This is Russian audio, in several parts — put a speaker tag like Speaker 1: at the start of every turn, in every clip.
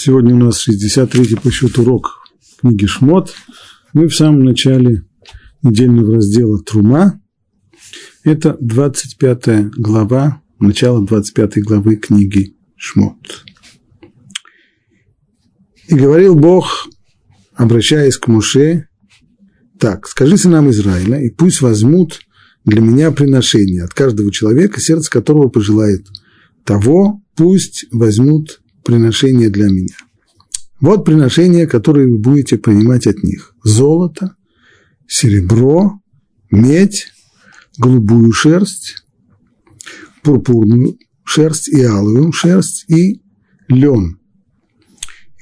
Speaker 1: Сегодня у нас 63-й по счету урок книги Шмот. Мы в самом начале недельного раздела Трума. Это 25 глава, начало 25 главы книги Шмот. И говорил Бог, обращаясь к Муше, так, скажи сынам Израиля, и пусть возьмут для меня приношение от каждого человека, сердце которого пожелает того, пусть возьмут приношения для меня. Вот приношения, которые вы будете принимать от них. Золото, серебро, медь, голубую шерсть, пурпурную шерсть и алую шерсть и лен,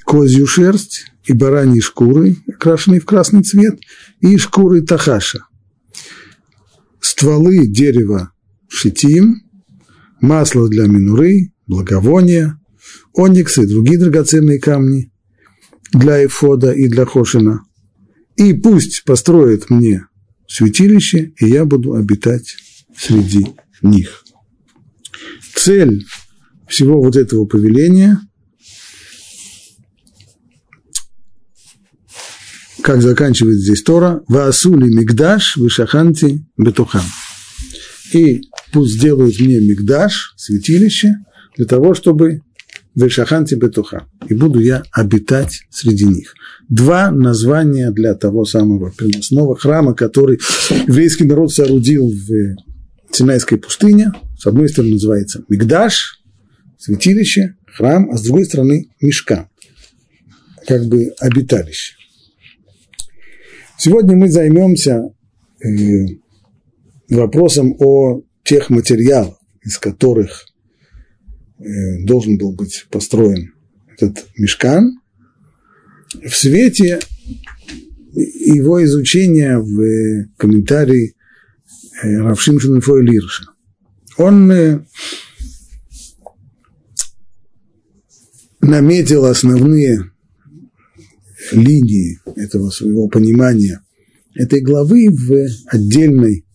Speaker 1: козью шерсть и бараньи шкуры, окрашенные в красный цвет, и шкуры тахаша, стволы дерева шитим, масло для минуры, благовония, ониксы другие драгоценные камни для эфода и для хошина. И пусть построят мне святилище, и я буду обитать среди них. Цель всего вот этого повеления, как заканчивает здесь Тора, «Ваасули мигдаш вишаханти бетухам». И пусть сделают мне мигдаш, святилище, для того, чтобы Вешаханти Бетуха, и буду я обитать среди них. Два названия для того самого переносного храма, который еврейский народ соорудил в Синайской пустыне. С одной стороны называется Мигдаш, святилище, храм, а с другой стороны Мешка, как бы обиталище. Сегодня мы займемся э, вопросом о тех материалах, из которых должен был быть построен этот мешкан, в свете его изучения в комментарии э, Равшим Шанфой Лирша. Он э, наметил основные линии этого своего понимания этой главы в отдельной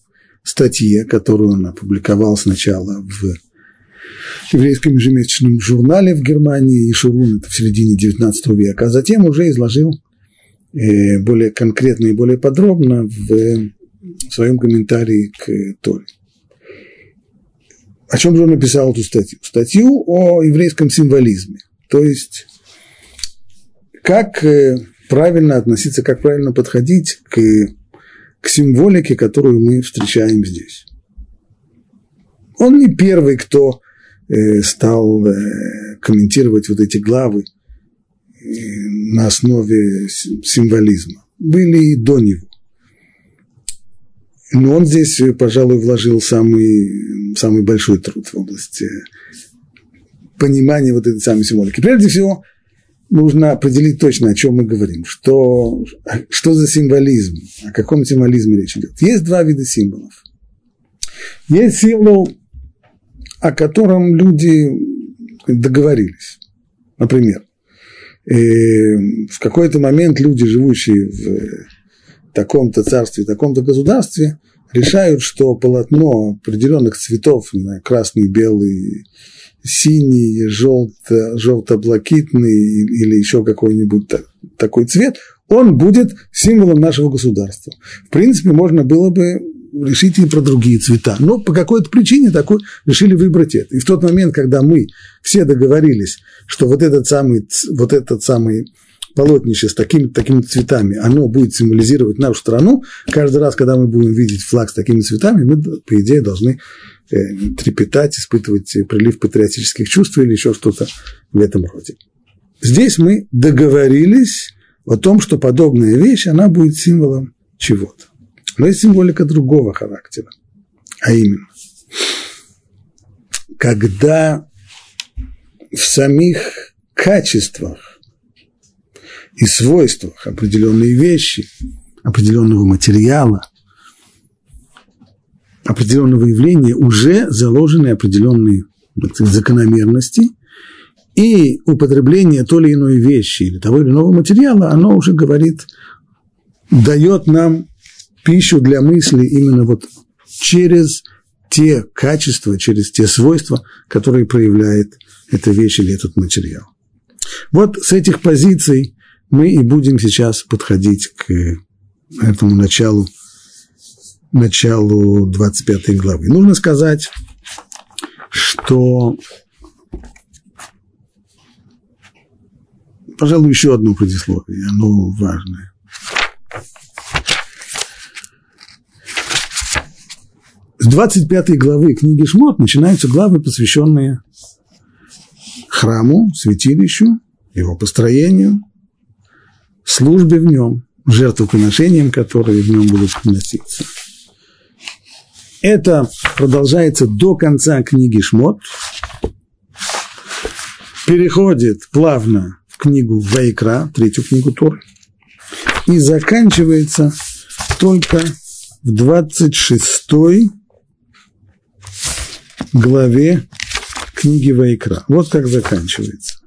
Speaker 1: статье, которую он опубликовал сначала в еврейском ежемесячном журнале в Германии, и Шурун это в середине XIX века, а затем уже изложил э, более конкретно и более подробно в своем комментарии к Торе. О чем же он написал эту статью? Статью о еврейском символизме. То есть, как э, правильно относиться, как правильно подходить к, к символике, которую мы встречаем здесь. Он не первый, кто стал э, комментировать вот эти главы э, на основе символизма. Были и до него. Но он здесь, пожалуй, вложил самый, самый большой труд в области понимания вот этой самой символики. Прежде всего, нужно определить точно, о чем мы говорим. Что, что за символизм, о каком символизме речь идет. Есть два вида символов. Есть символ о котором люди договорились. Например, э, в какой-то момент люди, живущие в таком-то царстве, таком-то государстве, решают, что полотно определенных цветов, не знаю, красный, белый, синий, желто, желто-блакитный или еще какой-нибудь такой цвет, он будет символом нашего государства. В принципе, можно было бы решить и про другие цвета. Но по какой-то причине такой решили выбрать это. И в тот момент, когда мы все договорились, что вот этот самый, вот этот самый полотнище с такими, такими цветами, оно будет символизировать нашу страну, каждый раз, когда мы будем видеть флаг с такими цветами, мы, по идее, должны э, трепетать, испытывать прилив патриотических чувств или еще что-то в этом роде. Здесь мы договорились о том, что подобная вещь, она будет символом чего-то. Но есть символика другого характера. А именно, когда в самих качествах и свойствах определенные вещи, определенного материала, определенного явления уже заложены определенные закономерности, и употребление той или иной вещи или того или иного материала, оно уже говорит, дает нам пищу для мысли именно вот через те качества, через те свойства, которые проявляет эта вещь или этот материал. Вот с этих позиций мы и будем сейчас подходить к этому началу, началу 25 главы. Нужно сказать, что, пожалуй, еще одно предисловие, оно важное. С 25 главы книги Шмот начинаются главы, посвященные храму, святилищу, его построению, службе в нем, жертвоприношениям, которые в нем будут приноситься. Это продолжается до конца книги Шмот, переходит плавно в книгу Вайкра, третью книгу Тор, и заканчивается только в 26 главе книги Вайкра. Вот как заканчивается.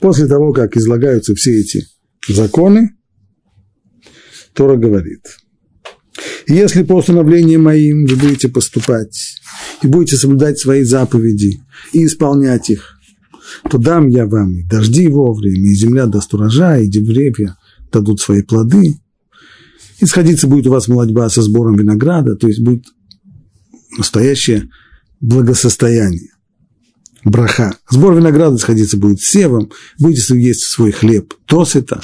Speaker 1: После того, как излагаются все эти законы, Тора говорит, если по установлениям моим вы будете поступать и будете соблюдать свои заповеди и исполнять их, то дам я вам и дожди вовремя, и земля даст урожай, и деревья дадут свои плоды. И сходиться будет у вас молодьба со сбором винограда, то есть будет настоящее благосостояние браха. Сбор винограда сходиться будет с севом, будете есть свой хлеб досыта,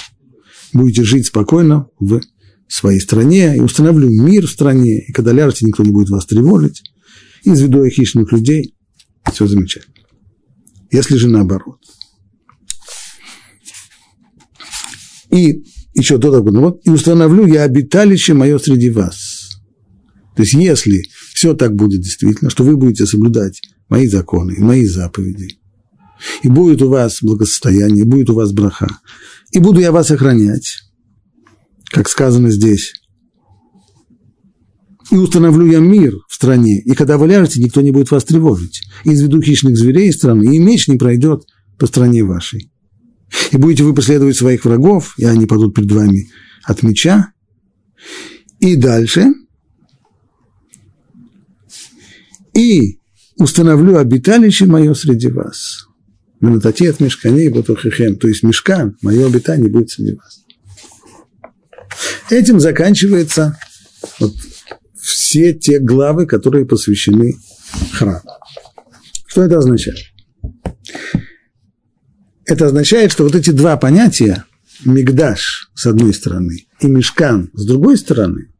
Speaker 1: будете жить спокойно в своей стране, и установлю мир в стране, и когда ляжете, никто не будет вас тревожить, изведу я хищных людей, все замечательно. Если же наоборот. И еще того, ну вот, и установлю я обиталище мое среди вас. То есть, если все так будет действительно, что вы будете соблюдать мои законы, мои заповеди. И будет у вас благосостояние, и будет у вас браха. И буду я вас охранять, как сказано здесь. И установлю я мир в стране, и когда вы ляжете, никто не будет вас тревожить. И изведу хищных зверей из страны, и меч не пройдет по стране вашей. И будете вы преследовать своих врагов, и они падут перед вами от меча. И дальше. И установлю обиталище мое среди вас. Венатати от мешканей батухихем, то есть мешкан, мое обитание будет среди вас. Этим заканчивается вот все те главы, которые посвящены храму. Что это означает? Это означает, что вот эти два понятия, мигдаш с одной стороны и мешкан с другой стороны,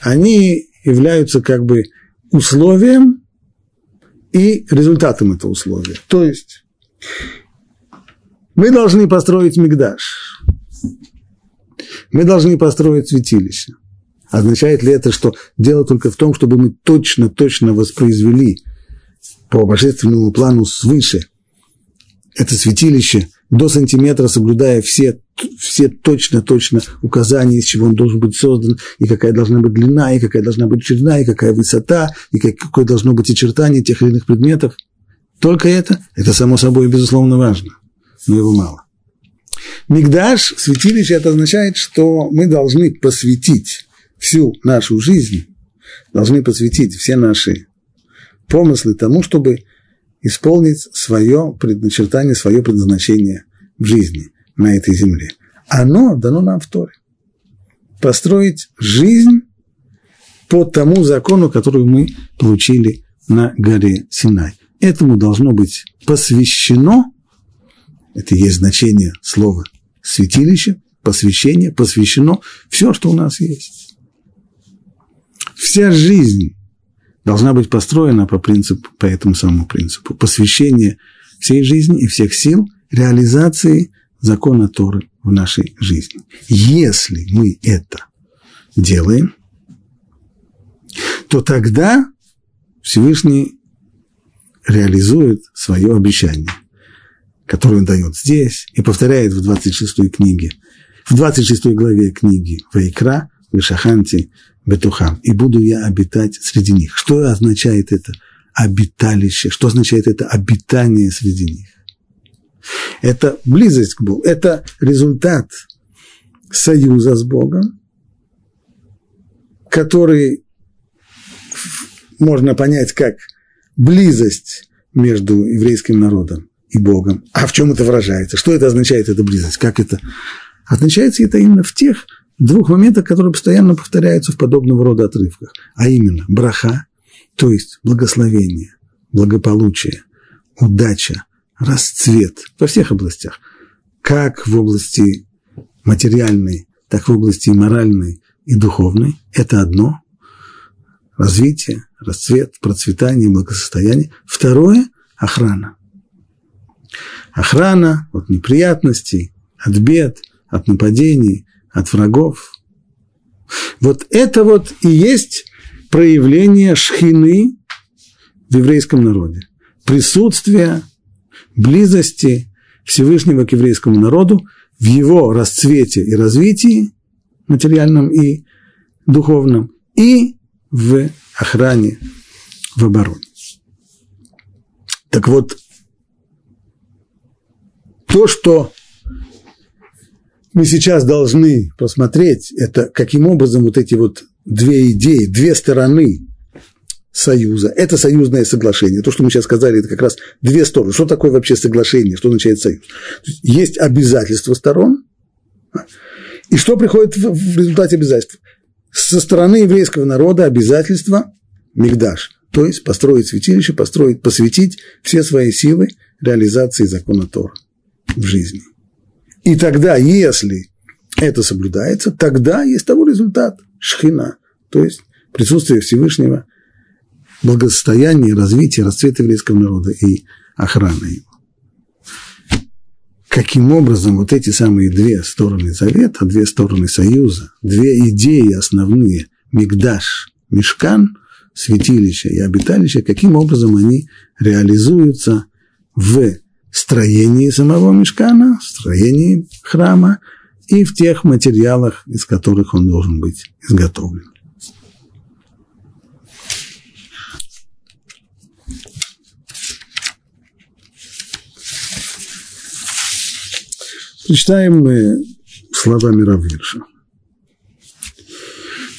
Speaker 1: они являются как бы условием и результатом этого условия. То есть мы должны построить мигдаш, мы должны построить святилище. Означает ли это, что дело только в том, чтобы мы точно-точно воспроизвели по божественному плану свыше это святилище до сантиметра, соблюдая все, все точно-точно указания, из чего он должен быть создан, и какая должна быть длина, и какая должна быть ширина, и какая высота, и какое должно быть очертание тех или иных предметов. Только это, это само собой, безусловно, важно, но его мало. Мигдаш, святилище, это означает, что мы должны посвятить всю нашу жизнь, должны посвятить все наши помыслы тому, чтобы исполнить свое предначертание, свое предназначение в жизни на этой земле. Оно дано нам в Торе. Построить жизнь по тому закону, который мы получили на горе Синай. Этому должно быть посвящено, это есть значение слова святилище, посвящение, посвящено все, что у нас есть. Вся жизнь должна быть построена по, принципу, по этому самому принципу. Посвящение всей жизни и всех сил реализации закона Торы в нашей жизни. Если мы это делаем, то тогда Всевышний реализует свое обещание, которое он дает здесь и повторяет в 26 книге, в 26 главе книги Вайкра, Вишаханти, Бетухам, и буду я обитать среди них. Что означает это обиталище? Что означает это обитание среди них? Это близость к Богу, это результат союза с Богом, который можно понять как близость между еврейским народом и Богом. А в чем это выражается? Что это означает, эта близость? Как это? Означается это именно в тех двух моментах, которые постоянно повторяются в подобного рода отрывках. А именно браха, то есть благословение, благополучие, удача, расцвет во всех областях, как в области материальной, так в области моральной и духовной. Это одно – развитие, расцвет, процветание, благосостояние. Второе – охрана. Охрана от неприятностей, от бед, от нападений, от врагов. Вот это вот и есть проявление шхины в еврейском народе. Присутствие, близости Всевышнего к еврейскому народу в его расцвете и развитии, материальном и духовном, и в охране, в обороне. Так вот, то, что мы сейчас должны посмотреть, это каким образом вот эти вот две идеи, две стороны союза. Это союзное соглашение. То, что мы сейчас сказали, это как раз две стороны. Что такое вообще соглашение? Что означает союз? Есть обязательства сторон. И что приходит в результате обязательств? Со стороны еврейского народа обязательства Мигдаш. То есть построить святилище, построить, посвятить все свои силы реализации закона Тора в жизни. И тогда, если это соблюдается, тогда есть того результат – шхина, то есть присутствие Всевышнего благосостояние, развитие, расцвет еврейского народа и охрана его. Каким образом вот эти самые две стороны завета, две стороны союза, две идеи основные – Мигдаш, Мешкан, святилище и обиталище, каким образом они реализуются в строении самого Мешкана, строении храма и в тех материалах, из которых он должен быть изготовлен. Прочитаем мы словами Равирша.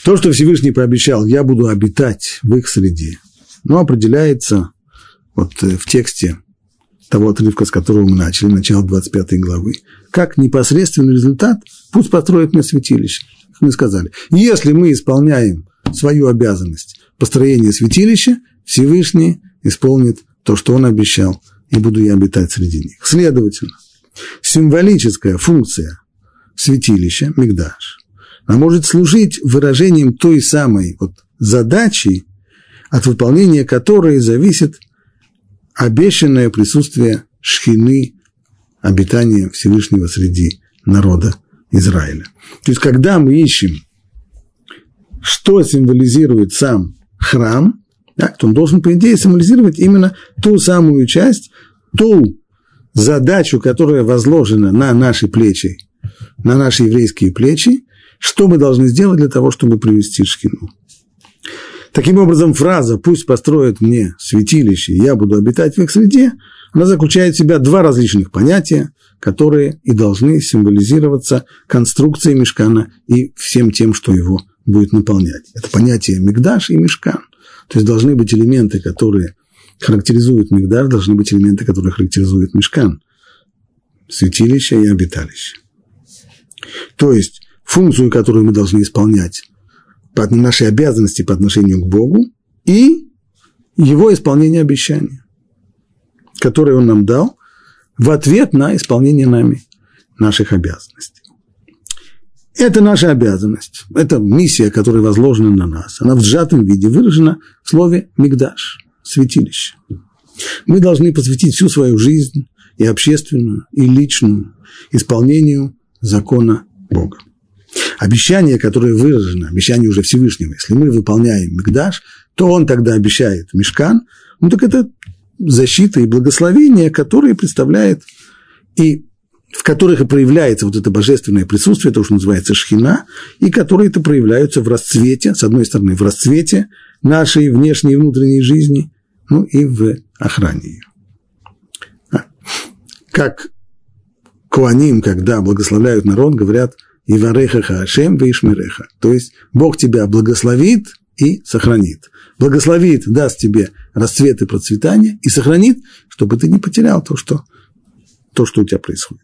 Speaker 1: То, что Всевышний пообещал, я буду обитать в их среде, но определяется вот э, в тексте того отрывка, с которого мы начали, начало 25 главы, как непосредственный результат, пусть построит мне святилище. Мы сказали, если мы исполняем свою обязанность построения святилища, Всевышний исполнит то, что он обещал, и буду я обитать среди них. Следовательно, символическая функция святилища, Мигдаш, она может служить выражением той самой вот задачи, от выполнения которой зависит обещанное присутствие шхины, обитания Всевышнего среди народа Израиля. То есть, когда мы ищем, что символизирует сам храм, так, то он должен, по идее, символизировать именно ту самую часть, ту задачу, которая возложена на наши плечи, на наши еврейские плечи, что мы должны сделать для того, чтобы привести шхину. Таким образом, фраза «пусть построят мне святилище, я буду обитать в их среде», она заключает в себя два различных понятия, которые и должны символизироваться конструкцией мешкана и всем тем, что его будет наполнять. Это понятие мигдаш и мешкан. То есть должны быть элементы, которые характеризуют Мигдаш, должны быть элементы, которые характеризуют Мешкан, святилище и обиталище. То есть функцию, которую мы должны исполнять, нашей обязанности по отношению к Богу и его исполнение обещания, которое он нам дал в ответ на исполнение нами наших обязанностей. Это наша обязанность, это миссия, которая возложена на нас. Она в сжатом виде выражена в слове «мигдаш» святилище. Мы должны посвятить всю свою жизнь, и общественную, и личную, исполнению закона Бога. Обещание, которое выражено, обещание уже Всевышнего, если мы выполняем Мигдаш, то он тогда обещает Мешкан, ну так это защита и благословение, которые представляет и в которых и проявляется вот это божественное присутствие, то, что называется шхина, и которые это проявляются в расцвете, с одной стороны, в расцвете нашей внешней и внутренней жизни, ну и в охране ее. А, как Куаним, когда благословляют народ, говорят «Ивареха хаашем вишмереха», то есть Бог тебя благословит и сохранит. благословит, даст тебе расцвет и процветание и сохранит, чтобы ты не потерял то, что, то, что у тебя происходит.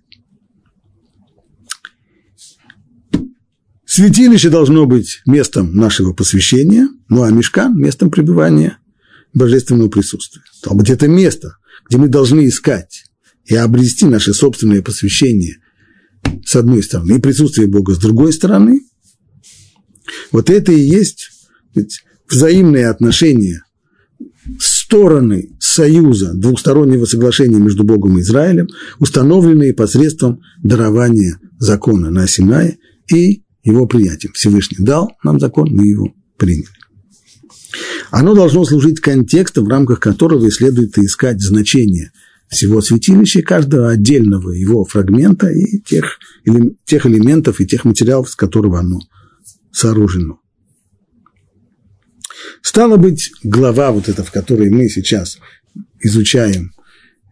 Speaker 1: Святилище должно быть местом нашего посвящения, ну а мешкан – местом пребывания божественного присутствия. Должно быть это место, где мы должны искать и обрести наше собственное посвящение с одной стороны, и присутствие Бога с другой стороны. Вот это и есть взаимные отношения стороны союза, двухстороннего соглашения между Богом и Израилем, установленные посредством дарования закона на Синае и его принятием. Всевышний дал нам закон, мы его приняли. Оно должно служить контекстом, в рамках которого и следует искать значение всего святилища, каждого отдельного его фрагмента и тех, тех элементов и тех материалов, с которого оно сооружено. Стало быть, глава вот эта, в которой мы сейчас изучаем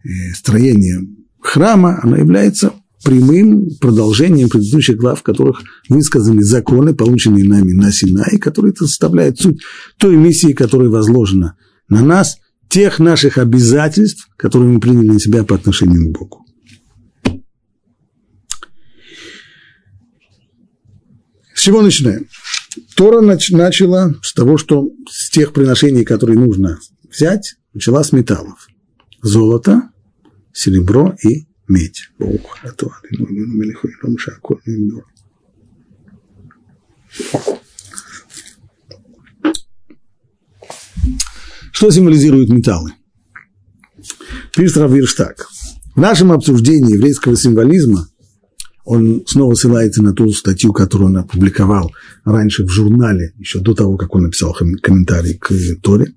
Speaker 1: э, строение храма, она является прямым продолжением предыдущих глав, в которых высказаны законы, полученные нами на Синае, которые составляют суть той миссии, которая возложена на нас, тех наших обязательств, которые мы приняли на себя по отношению к Богу. С чего начинаем? Тора нач- начала с того, что с тех приношений, которые нужно взять, начала с металлов. Золото, серебро и медь. Что символизируют металлы? Пишет Равирш так. В нашем обсуждении еврейского символизма он снова ссылается на ту статью, которую он опубликовал раньше в журнале, еще до того, как он написал комментарий к Торе.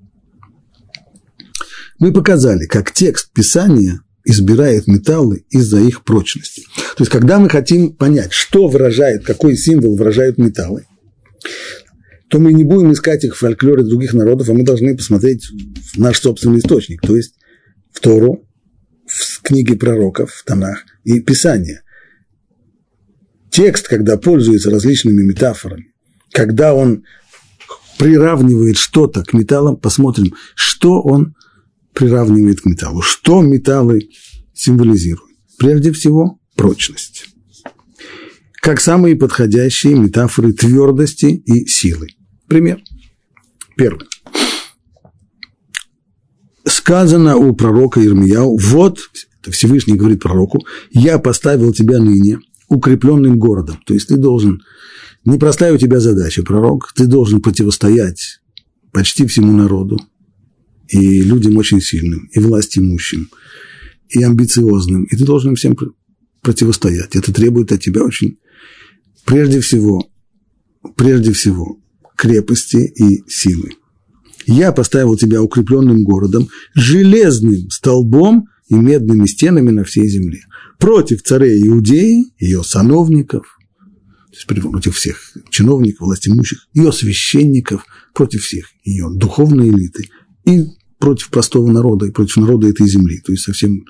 Speaker 1: Мы показали, как текст Писания избирает металлы из-за их прочности. То есть, когда мы хотим понять, что выражает, какой символ выражают металлы, то мы не будем искать их в фольклоре других народов, а мы должны посмотреть в наш собственный источник, то есть в Тору, в книге пророков, в Танах и Писание. Текст, когда пользуется различными метафорами, когда он приравнивает что-то к металлам, посмотрим, что он приравнивает к металлу. Что металлы символизируют? Прежде всего, прочность. Как самые подходящие метафоры твердости и силы. Пример. Первый. Сказано у пророка Ирмияу, вот, Всевышний говорит пророку, я поставил тебя ныне укрепленным городом. То есть ты должен, непростая у тебя задача, пророк, ты должен противостоять почти всему народу, и людям очень сильным, и власть имущим, и амбициозным, и ты должен всем противостоять. Это требует от тебя очень, прежде всего, прежде всего, крепости и силы. Я поставил тебя укрепленным городом, железным столбом и медными стенами на всей земле. Против царей Иудеи, ее сановников, то есть против всех чиновников, властимущих, ее священников, против всех ее духовной элиты и против простого народа и против народа этой земли. То есть совсем...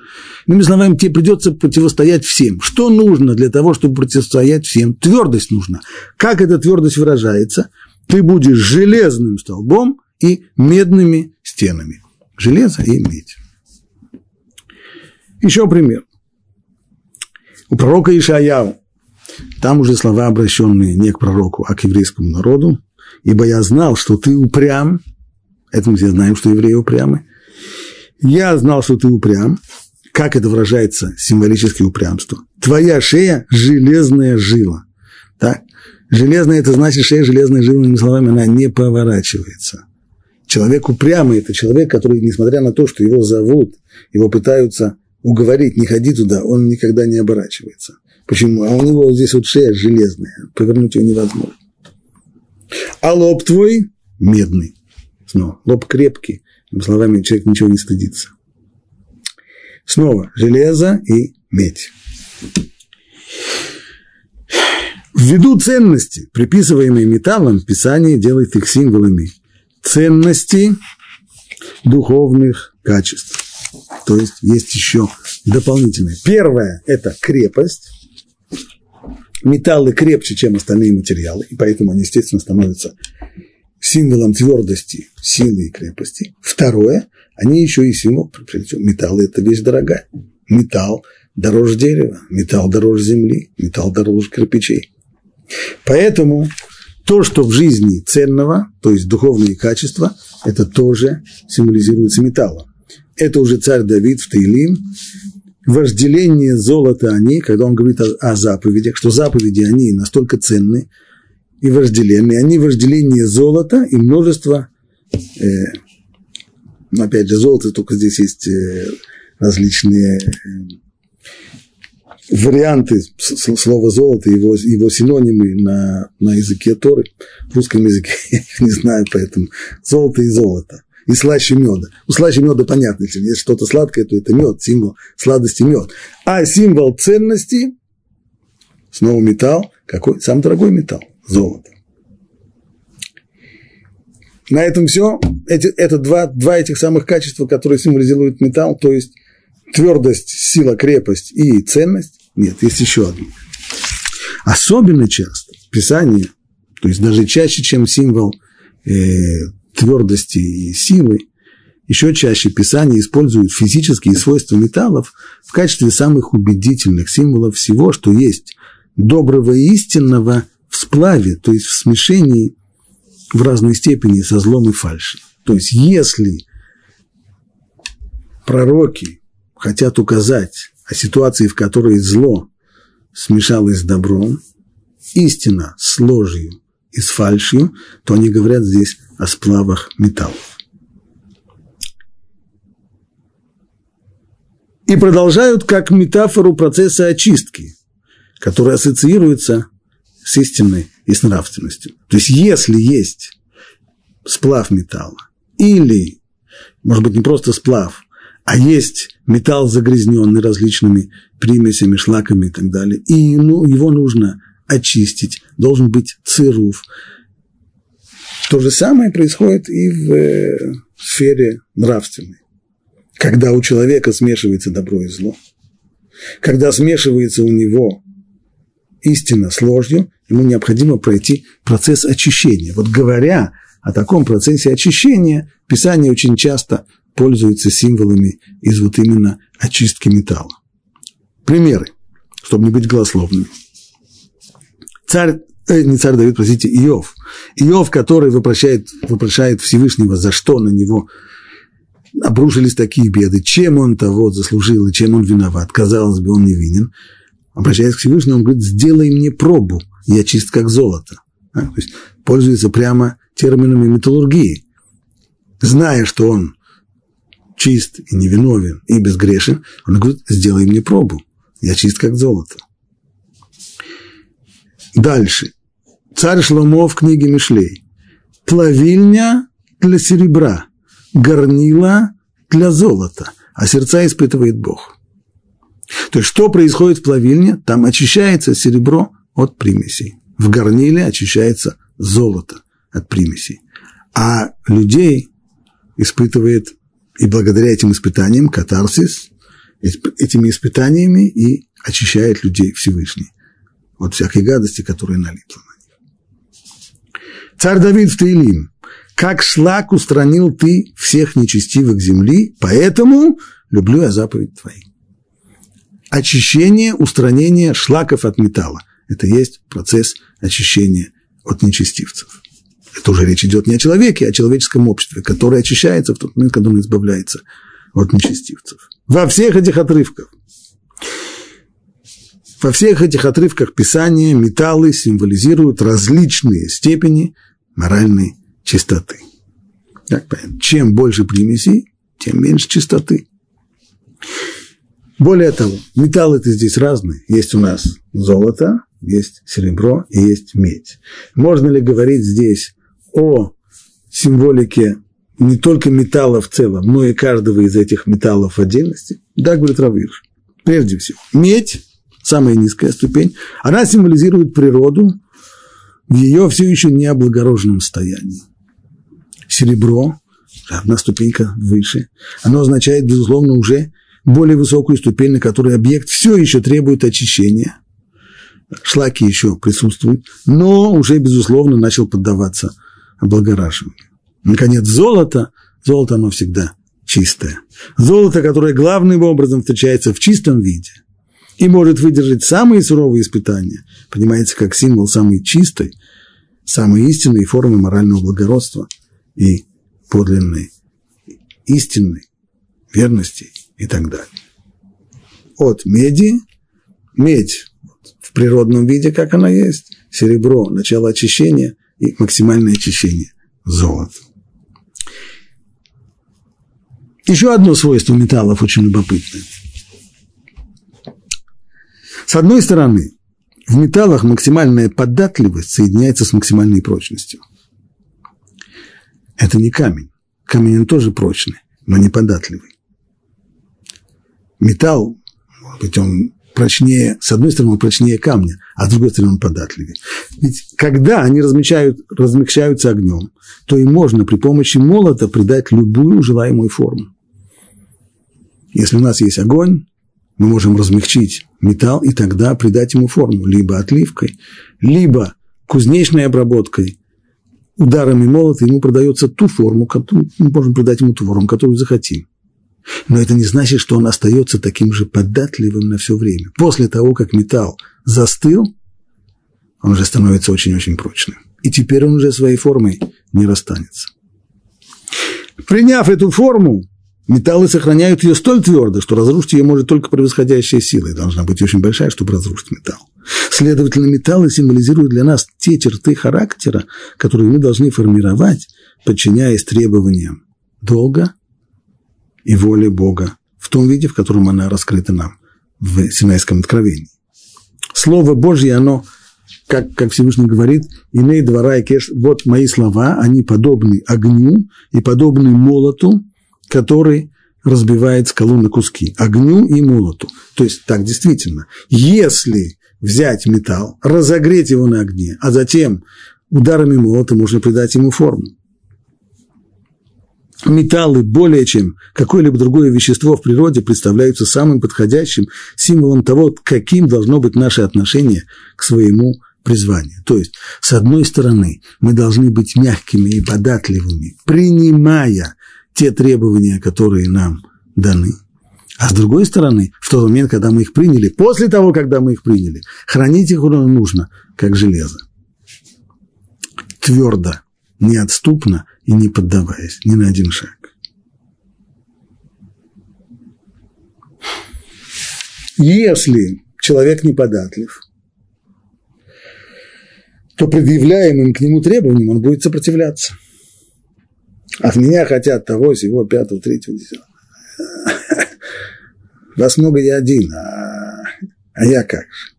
Speaker 1: Иными словами, тебе придется противостоять всем. Что нужно для того, чтобы противостоять всем? Твердость нужна. Как эта твердость выражается? Ты будешь железным столбом и медными стенами. Железо и медь. Еще пример. У пророка Ишаяу, там уже слова, обращенные не к пророку, а к еврейскому народу, ибо я знал, что ты упрям, это мы все знаем, что евреи упрямы. Я знал, что ты упрям. Как это выражается символически упрямство? Твоя шея – железная жила. Так? Железная – это значит шея железная жила, иными словами, она не поворачивается. Человек упрямый – это человек, который, несмотря на то, что его зовут, его пытаются уговорить, не ходи туда, он никогда не оборачивается. Почему? А у него вот здесь вот шея железная, повернуть ее невозможно. А лоб твой медный. Снова, лоб крепкий, словами, человек ничего не стыдится. Снова, железо и медь. Ввиду ценности, приписываемые металлом, Писание делает их символами ценности духовных качеств. То есть есть еще дополнительное. Первое – это крепость. Металлы крепче, чем остальные материалы, и поэтому они, естественно, становятся символом твердости, силы и крепости. Второе, они еще и символ, металл – это вещь дорогая. Металл дороже дерева, металл дороже земли, металл дороже кирпичей. Поэтому то, что в жизни ценного, то есть духовные качества, это тоже символизируется металлом. Это уже царь Давид в Таилим. Вожделение золота они, когда он говорит о, о заповедях, что заповеди они настолько ценны и вожделенные, они вожделение золота и множество, э, ну, опять же, золото, только здесь есть э, различные э, варианты слова золото, его, его синонимы на, на языке Торы. В русском языке я их не знаю, поэтому золото и золото. И слаще меда. У слаще меда понятно, если есть что-то сладкое, то это мед, символ сладости мед. А символ ценности, снова металл, какой? Самый дорогой металл, золото. На этом все. Эти, это два, два этих самых качества, которые символизируют металл, то есть твердость, сила, крепость и ценность. Нет, есть еще одно. Особенно часто Писание, то есть даже чаще, чем символ э, твердости и силы, еще чаще Писание использует физические свойства металлов в качестве самых убедительных символов всего, что есть доброго и истинного в сплаве, то есть в смешении в разной степени со злом и фальшью. То есть если пророки хотят указать о ситуации, в которой зло смешалось с добром, истина с ложью и с фальшью, то они говорят здесь о сплавах металлов. И продолжают как метафору процесса очистки, который ассоциируется с истиной и с нравственностью. То есть, если есть сплав металла, или, может быть, не просто сплав, а есть металл загрязненный различными примесями, шлаками и так далее, и ну, его нужно очистить, должен быть цируф. То же самое происходит и в э, сфере нравственной. Когда у человека смешивается добро и зло, когда смешивается у него истина с ложью, ему необходимо пройти процесс очищения. Вот говоря о таком процессе очищения, Писание очень часто пользуется символами из вот именно очистки металла. Примеры, чтобы не быть голословными. Царь, э, не царь Давид, простите, Иов. Иов, который вопрошает, вопрошает Всевышнего, за что на него обрушились такие беды, чем он того заслужил и чем он виноват. Казалось бы, он невинен. Обращаясь к Всевышнему, он говорит, сделай мне пробу, я чист как золото. А, то есть пользуется прямо терминами металлургии. Зная, что он чист и невиновен и безгрешен, он говорит, сделай мне пробу, я чист как золото. Дальше. Царь Шломо в книге Мишлей. Плавильня для серебра, горнила для золота, а сердца испытывает Бог. То есть, что происходит в плавильне? Там очищается серебро от примесей. В горниле очищается золото от примесей. А людей испытывает и благодаря этим испытаниям катарсис, этими испытаниями и очищает людей Всевышний от всякой гадости, которая налипла на них. Царь Давид в Таилим. Как шлак устранил ты всех нечестивых земли, поэтому люблю я заповедь твои. Очищение, устранение шлаков от металла. Это есть процесс очищения от нечестивцев. Это уже речь идет не о человеке, а о человеческом обществе, которое очищается в тот момент, когда он избавляется от нечестивцев. Во всех этих отрывках, во всех этих отрывках Писания металлы символизируют различные степени моральной чистоты. Так, чем больше примесей, тем меньше чистоты. Более того, металлы-то здесь разные. Есть у нас золото, есть серебро и есть медь. Можно ли говорить здесь о символике не только металла в целом, но и каждого из этих металлов в отдельности? Да, говорит Равир. Прежде всего, медь, самая низкая ступень, она символизирует природу в ее все еще не облагороженном состоянии. Серебро, одна ступенька выше, оно означает, безусловно, уже более высокую ступень, на которой объект все еще требует очищения. Шлаки еще присутствуют, но уже, безусловно, начал поддаваться облагораживания. Наконец, золото, золото оно всегда чистое. Золото, которое главным образом встречается в чистом виде и может выдержать самые суровые испытания, понимается как символ самой чистой, самой истинной формы морального благородства и подлинной, истинной верности и так далее. От меди, медь в природном виде, как она есть, серебро – начало очищения и максимальное очищение – золото. Еще одно свойство металлов очень любопытное. С одной стороны, в металлах максимальная податливость соединяется с максимальной прочностью. Это не камень. Камень он тоже прочный, но не податливый. Металл, может быть, он прочнее, с одной стороны, он прочнее камня, а с другой стороны, он податливее. Ведь когда они размягчают, размягчаются огнем, то и можно при помощи молота придать любую желаемую форму. Если у нас есть огонь, мы можем размягчить металл и тогда придать ему форму либо отливкой, либо кузнечной обработкой, ударами молота ему продается ту форму, мы можем придать ему ту форму, которую захотим. Но это не значит, что он остается таким же податливым на все время. После того, как металл застыл, он уже становится очень-очень прочным. И теперь он уже своей формой не расстанется. Приняв эту форму, Металлы сохраняют ее столь твердо, что разрушить ее может только превосходящая сила, и должна быть очень большая, чтобы разрушить металл. Следовательно, металлы символизируют для нас те черты характера, которые мы должны формировать, подчиняясь требованиям долга и воли Бога в том виде, в котором она раскрыта нам в Синайском откровении. Слово Божье, оно, как, как Всевышний говорит, имей двора и кеш, вот мои слова, они подобны огню и подобны молоту, который разбивает скалу на куски, огню и молоту. То есть так действительно, если взять металл, разогреть его на огне, а затем ударами молота можно придать ему форму. Металлы более чем какое-либо другое вещество в природе представляются самым подходящим символом того, каким должно быть наше отношение к своему призванию. То есть, с одной стороны, мы должны быть мягкими и податливыми, принимая те требования, которые нам даны. А с другой стороны, в тот момент, когда мы их приняли, после того, когда мы их приняли, хранить их нужно, как железо. Твердо, неотступно и не поддаваясь ни на один шаг. Если человек неподатлив, то предъявляемым к нему требованиям он будет сопротивляться. От меня хотят того, всего, пятого, третьего, десятого. Вас много, я один, а, а я как же?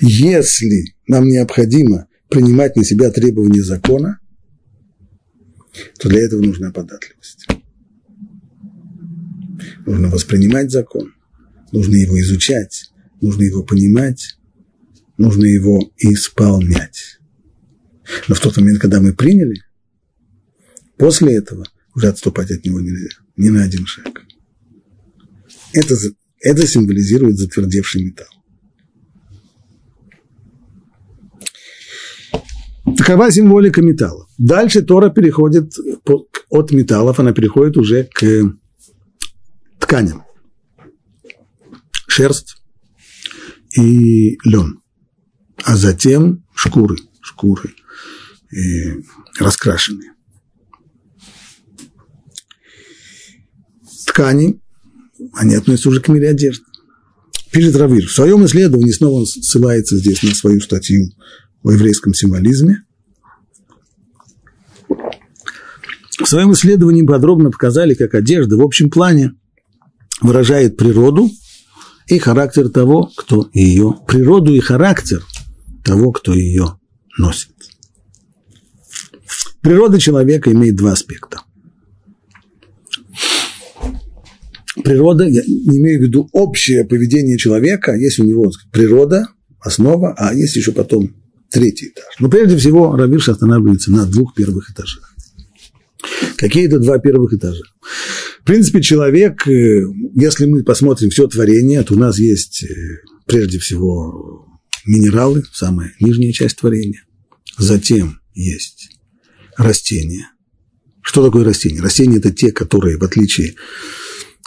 Speaker 1: Если нам необходимо принимать на себя требования закона, то для этого нужна податливость. Нужно воспринимать закон, нужно его изучать, нужно его понимать, нужно его исполнять. Но в тот момент, когда мы приняли, после этого уже отступать от него нельзя, ни на один шаг. Это, это символизирует затвердевший металл. Такова символика металла. Дальше Тора переходит от металлов, она переходит уже к тканям. Шерсть и лен. А затем шкуры, шкуры и раскрашенные. Ткани, они относятся уже к мире одежды. Пишет Равир, в своем исследовании снова он ссылается здесь на свою статью о еврейском символизме. В своем исследовании подробно показали, как одежда в общем плане выражает природу и характер того, кто ее, природу и характер того, кто ее носит. Природа человека имеет два аспекта. Природа, я не имею в виду общее поведение человека, есть у него природа, основа, а есть еще потом третий этаж. Но прежде всего Равирш останавливается на двух первых этажах. Какие это два первых этажа? В принципе, человек, э, если мы посмотрим все творение, то у нас есть э, прежде всего минералы, самая нижняя часть творения. Затем есть растения. Что такое растения? Растения – это те, которые, в отличие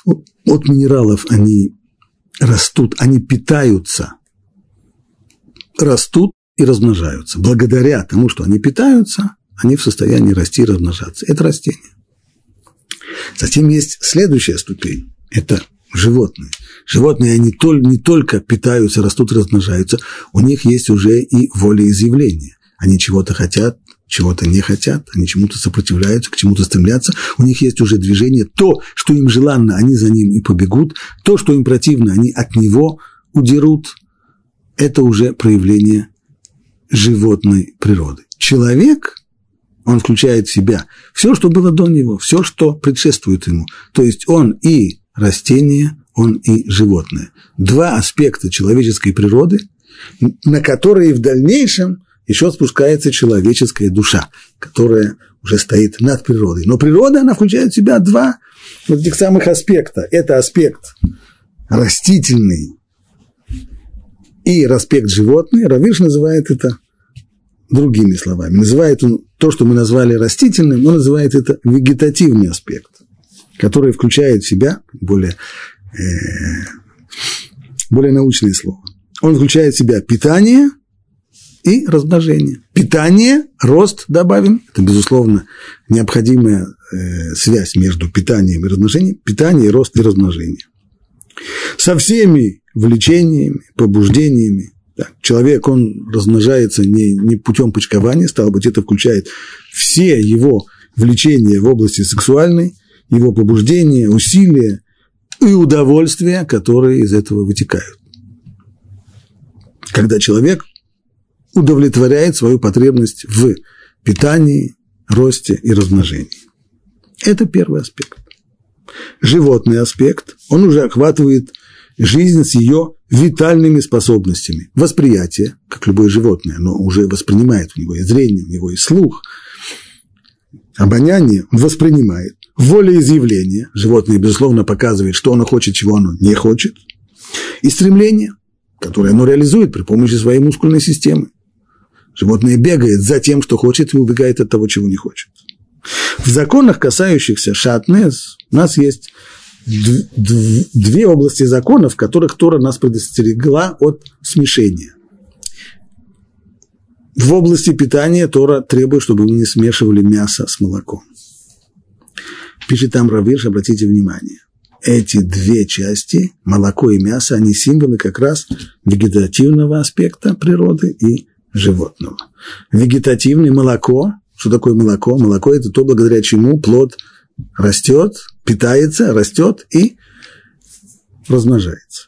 Speaker 1: от минералов, они растут, они питаются, растут и размножаются. Благодаря тому, что они питаются, они в состоянии расти и размножаться. Это растения. Затем есть следующая ступень. Это животные. Животные, они не только питаются, растут размножаются, у них есть уже и волеизъявление. Они чего-то хотят, чего-то не хотят, они чему-то сопротивляются, к чему-то стремятся, у них есть уже движение, то, что им желанно, они за ним и побегут, то, что им противно, они от него удерут, это уже проявление животной природы. Человек, он включает в себя все, что было до него, все, что предшествует ему, то есть он и растение, он и животное. Два аспекта человеческой природы, на которые в дальнейшем еще спускается человеческая душа, которая уже стоит над природой. Но природа, она включает в себя два вот этих самых аспекта. Это аспект растительный и аспект животный. Равиш называет это другими словами. Называет он то, что мы назвали растительным, он называет это вегетативный аспект, который включает в себя более, э, более научное слово. Он включает в себя питание – и размножение. Питание, рост добавим, это, безусловно, необходимая э, связь между питанием и размножением, питание, рост и размножение. Со всеми влечениями, побуждениями. Да, человек, он размножается не, не путем почкования, стало быть, это включает все его влечения в области сексуальной, его побуждения, усилия и удовольствия, которые из этого вытекают. Когда человек удовлетворяет свою потребность в питании, росте и размножении. Это первый аспект. Животный аспект, он уже охватывает жизнь с ее витальными способностями. Восприятие, как любое животное, оно уже воспринимает, у него есть зрение, у него есть слух. Обоняние он воспринимает. Волеизъявление, животное, безусловно, показывает, что оно хочет, чего оно не хочет. И стремление, которое оно реализует при помощи своей мускульной системы. Животное бегает за тем, что хочет, и убегает от того, чего не хочет. В законах, касающихся шатнес, у нас есть две области законов, в которых Тора нас предостерегла от смешения. В области питания Тора требует, чтобы мы не смешивали мясо с молоком. Пишет там Равирш, обратите внимание. Эти две части, молоко и мясо, они символы как раз вегетативного аспекта природы и животного. Вегетативное молоко. Что такое молоко? Молоко – это то, благодаря чему плод растет, питается, растет и размножается.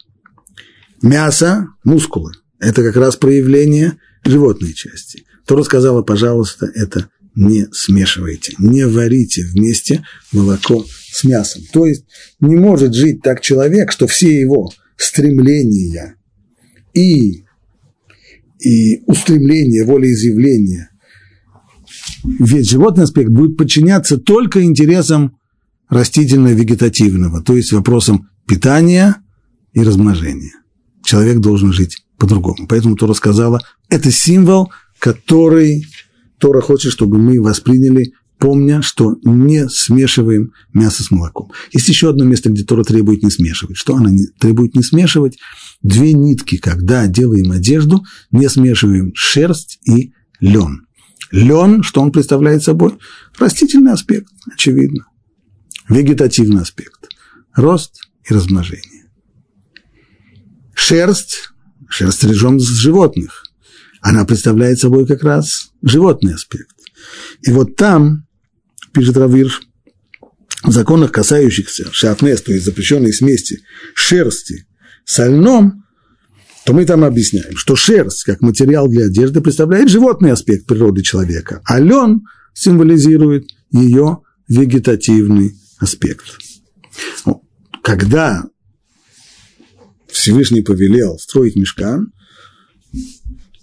Speaker 1: Мясо, мускулы – это как раз проявление животной части. Тора сказала, пожалуйста, это не смешивайте, не варите вместе молоко с мясом. То есть не может жить так человек, что все его стремления и и устремление, волеизъявление, весь животный аспект будет подчиняться только интересам растительно-вегетативного, то есть вопросам питания и размножения. Человек должен жить по-другому. Поэтому Тора сказала, это символ, который Тора хочет, чтобы мы восприняли, помня, что не смешиваем мясо с молоком. Есть еще одно место, где Тора требует не смешивать. Что она требует не смешивать? две нитки, когда делаем одежду, не смешиваем шерсть и лен. Лен, что он представляет собой? Растительный аспект, очевидно. Вегетативный аспект. Рост и размножение. Шерсть, шерсть режем с животных, она представляет собой как раз животный аспект. И вот там, пишет Равир, в законах, касающихся шатнес, то есть запрещенной смеси шерсти сольном, то мы там объясняем, что шерсть, как материал для одежды, представляет животный аспект природы человека, а лен символизирует ее вегетативный аспект. Когда Всевышний повелел строить мешкан,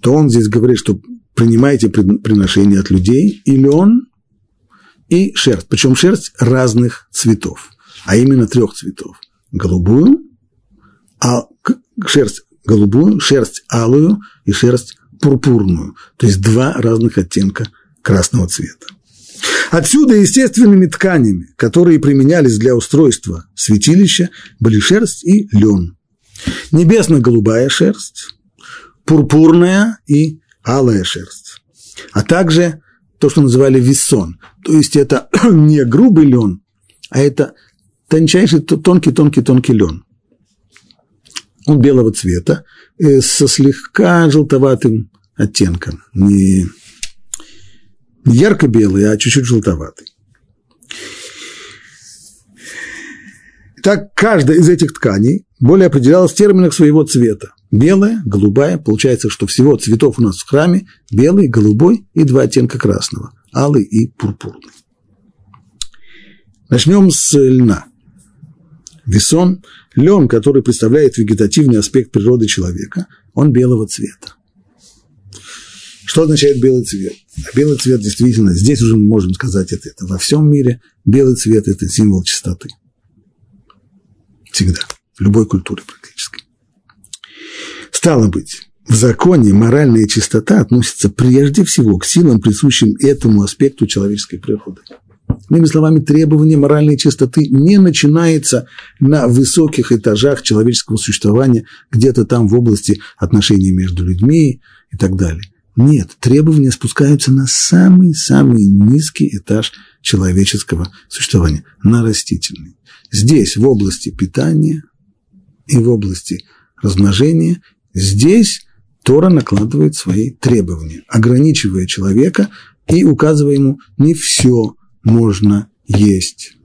Speaker 1: то он здесь говорит, что принимайте приношения от людей, и лен, и шерсть. Причем шерсть разных цветов, а именно трех цветов. Голубую, а шерсть голубую, шерсть алую и шерсть пурпурную, то есть два разных оттенка красного цвета. Отсюда естественными тканями, которые применялись для устройства святилища, были шерсть и лен. Небесно-голубая шерсть, пурпурная и алая шерсть, а также то, что называли висон, то есть это не грубый лен, а это тончайший, тонкий-тонкий-тонкий лен. Он белого цвета, э, со слегка желтоватым оттенком, не, не ярко-белый, а чуть-чуть желтоватый. Так каждая из этих тканей более определялась в терминах своего цвета. Белая, голубая, получается, что всего цветов у нас в храме белый, голубой и два оттенка красного, алый и пурпурный. Начнем с льна. Весон, лен, который представляет вегетативный аспект природы человека, он белого цвета. Что означает белый цвет? Белый цвет действительно, здесь уже мы можем сказать это, это во всем мире. Белый цвет – это символ чистоты. Всегда. В любой культуре практически. Стало быть, в законе моральная чистота относится прежде всего к силам, присущим этому аспекту человеческой природы. Иными словами, требование моральной чистоты не начинается на высоких этажах человеческого существования, где-то там в области отношений между людьми и так далее. Нет, требования спускаются на самый-самый низкий этаж человеческого существования, на растительный. Здесь, в области питания и в области размножения, здесь Тора накладывает свои требования, ограничивая человека и указывая ему не все можно есть.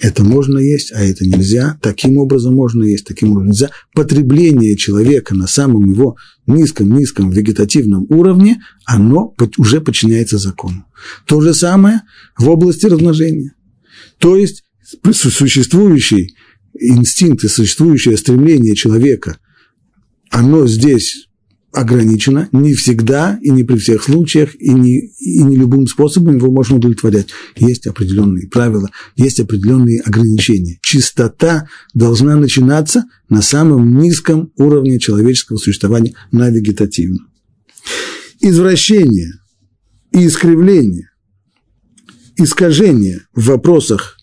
Speaker 1: Это можно есть, а это нельзя. Таким образом можно есть, таким образом нельзя. Потребление человека на самом его низком-низком вегетативном уровне, оно уже подчиняется закону. То же самое в области размножения. То есть существующий инстинкт и существующее стремление человека, оно здесь ограничено, не всегда и не при всех случаях, и не, и не любым способом его можно удовлетворять. Есть определенные правила, есть определенные ограничения. Чистота должна начинаться на самом низком уровне человеческого существования, на вегетативном. Извращение и искривление, искажение в вопросах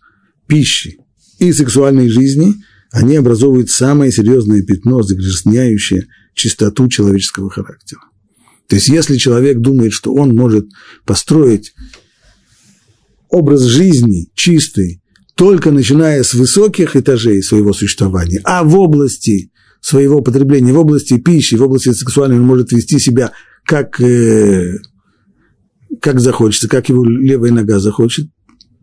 Speaker 1: пищи и сексуальной жизни, они образовывают самое серьезное пятно, загрязняющее – чистоту человеческого характера. То есть, если человек думает, что он может построить образ жизни чистый, только начиная с высоких этажей своего существования, а в области своего потребления, в области пищи, в области сексуальной он может вести себя как, э, как захочется, как его левая нога захочет,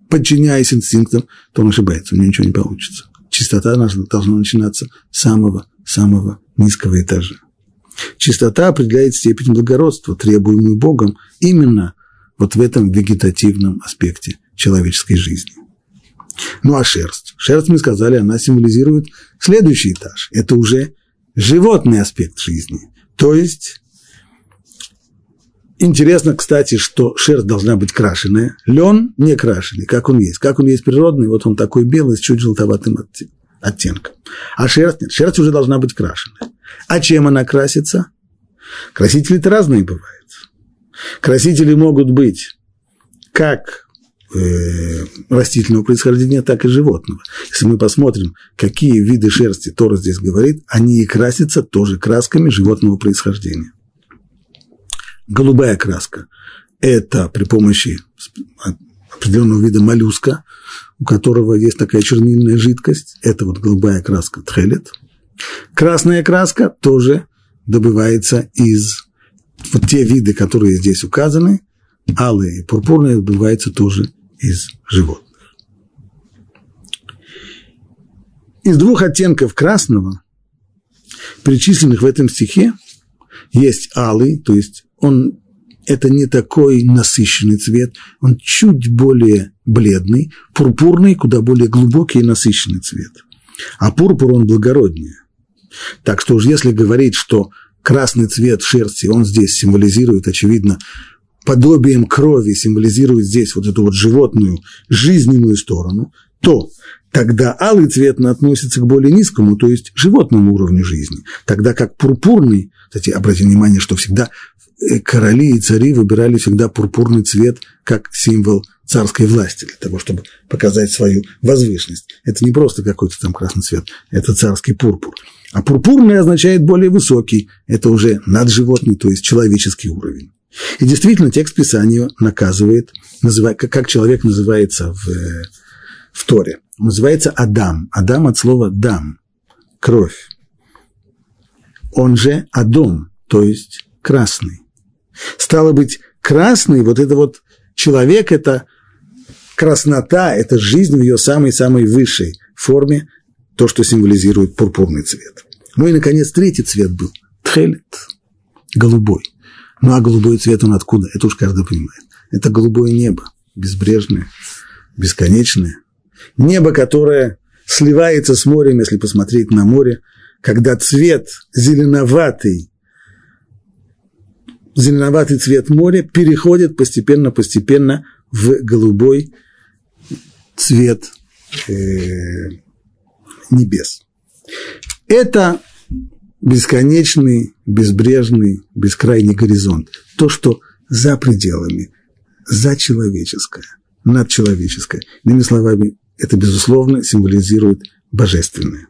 Speaker 1: подчиняясь инстинктам, то он ошибается, у него ничего не получится. Чистота должна начинаться с самого, самого низкого этажа. Чистота определяет степень благородства, требуемую Богом именно вот в этом вегетативном аспекте человеческой жизни. Ну а шерсть? Шерсть, мы сказали, она символизирует следующий этаж. Это уже животный аспект жизни. То есть, интересно, кстати, что шерсть должна быть крашеная, лен не крашеный, как он есть. Как он есть природный, вот он такой белый с чуть желтоватым оттенком. А шерсть нет, шерсть уже должна быть крашеная. А чем она красится? Красители-то разные бывают. Красители могут быть как э, растительного происхождения, так и животного. Если мы посмотрим, какие виды шерсти Тора здесь говорит, они и красятся тоже красками животного происхождения. Голубая краска – это при помощи определенного вида моллюска, у которого есть такая чернильная жидкость, это вот голубая краска тхелет – Красная краска тоже добывается из вот те виды, которые здесь указаны, алые и пурпурные добываются тоже из животных. Из двух оттенков красного, перечисленных в этом стихе, есть алый, то есть он это не такой насыщенный цвет, он чуть более бледный, пурпурный, куда более глубокий и насыщенный цвет. А пурпур он благороднее. Так что уж если говорить, что красный цвет шерсти, он здесь символизирует, очевидно, подобием крови, символизирует здесь вот эту вот животную, жизненную сторону, то тогда алый цвет относится к более низкому, то есть животному уровню жизни, тогда как пурпурный, кстати, обратите внимание, что всегда э, короли и цари выбирали всегда пурпурный цвет как символ царской власти, для того, чтобы показать свою возвышенность. Это не просто какой-то там красный цвет, это царский пурпур. А пурпурный означает более высокий, это уже надживотный, то есть человеческий уровень. И действительно, текст Писания наказывает, называет, как человек называется в, в Торе. Он называется Адам. Адам от слова «дам» – кровь. Он же Адом, то есть красный. Стало быть, красный, вот это вот человек – это краснота – это жизнь в ее самой-самой высшей форме, то, что символизирует пурпурный цвет. Ну и, наконец, третий цвет был – тхелет, голубой. Ну а голубой цвет он откуда? Это уж каждый понимает. Это голубое небо, безбрежное, бесконечное. Небо, которое сливается с морем, если посмотреть на море, когда цвет зеленоватый, зеленоватый цвет моря переходит постепенно-постепенно в голубой цвет э, небес. Это бесконечный, безбрежный, бескрайний горизонт. То, что за пределами, за человеческое, надчеловеческое. Иными словами, это, безусловно, символизирует божественное.